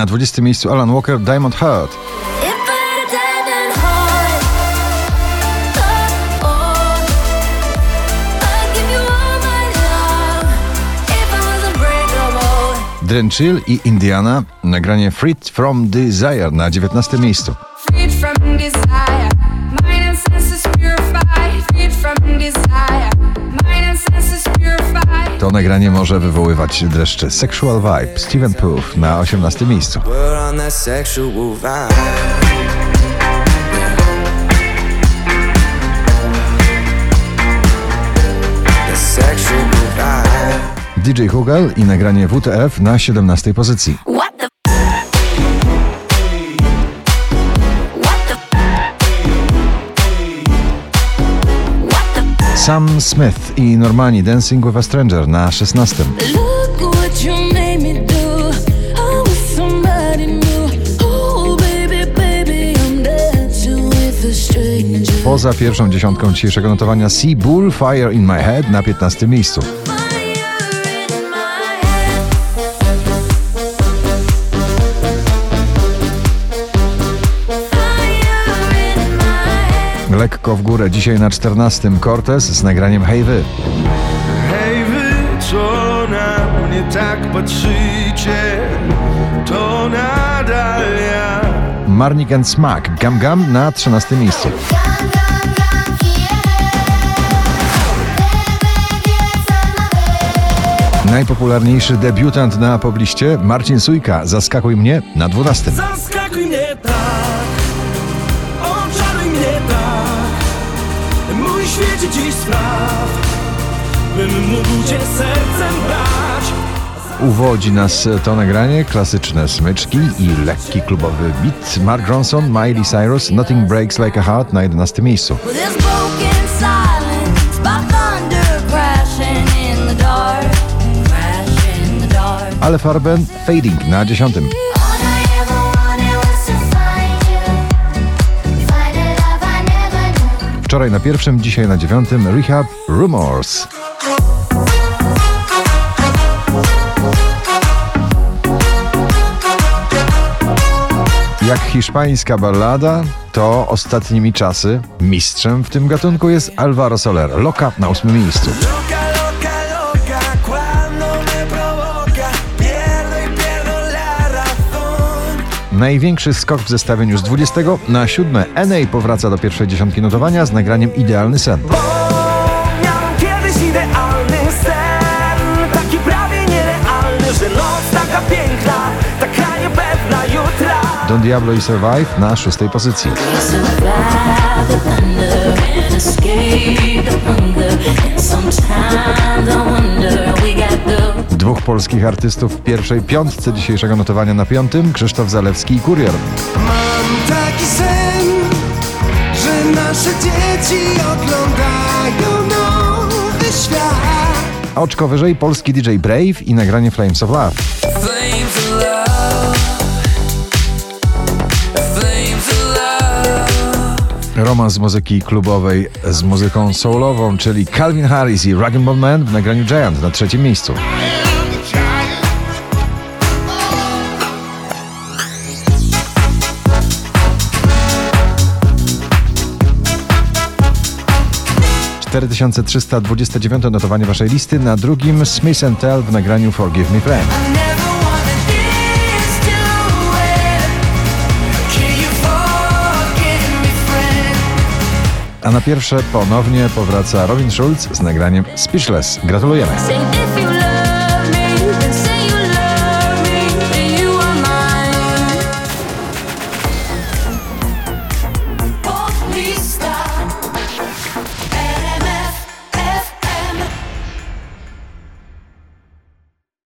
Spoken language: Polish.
Na 20 miejscu Alan Walker Diamond Heart. Drenchill i Indiana, nagranie Freed from Desire na 19 miejscu. To nagranie może wywoływać dreszcze. Sexual Vibe, Steven Puth na 18 miejscu. DJ Hugel i nagranie WTF na 17 pozycji. Sam Smith i Normani Dancing with a Stranger na 16. Poza pierwszą dziesiątką dzisiejszego notowania Sea Bull Fire in My Head na 15 miejscu. Lekko w górę dzisiaj na 14 Cortez z nagraniem Hej wy. Hej wy, co na mnie tak patrzycie, to nadal ja. Marnik and Smack, Gam Gam na 13 miejscu. Najpopularniejszy debiutant na pobliście Marcin Sujka, Zaskakuj mnie na 12. Zaskakuj mnie świecie dziś spraw, bym mógł cię sercem brać. Uwodzi nas to nagranie, klasyczne smyczki i lekki klubowy beat. Mark Ronson, Miley Cyrus, Nothing Breaks Like a Heart na 11 miejscu. Ale Farben, Fading na 10. Wczoraj na pierwszym, dzisiaj na dziewiątym Rehab Rumors. Jak hiszpańska ballada, to ostatnimi czasy mistrzem w tym gatunku jest Alvaro Soler. Loka na ósmym miejscu. Największy skok w zestawieniu z 20 na 7 NA powraca do pierwszej dziesiątki notowania z nagraniem Idealny sen. taki prawie nierealny, że noc taka piękna, taka niepewna jutra. Don Diablo i Survive na szóstej pozycji. Dwóch polskich artystów w pierwszej piątce dzisiejszego notowania na piątym Krzysztof Zalewski i Kurier. Mam taki sen, że nasze dzieci oglądają nowy świat. Oczko wyżej polski DJ Brave i nagranie Flames of Love. romans muzyki klubowej z muzyką soulową, czyli Calvin Harris i Rag Bone Man w nagraniu Giant na trzecim miejscu. Cztery tysiące trzysta dwudzieste dziewiąte notowanie waszej listy, na drugim Smith Tell w nagraniu Forgive Me Friend. A na pierwsze ponownie powraca Robin Schulz z nagraniem Speechless. Gratulujemy.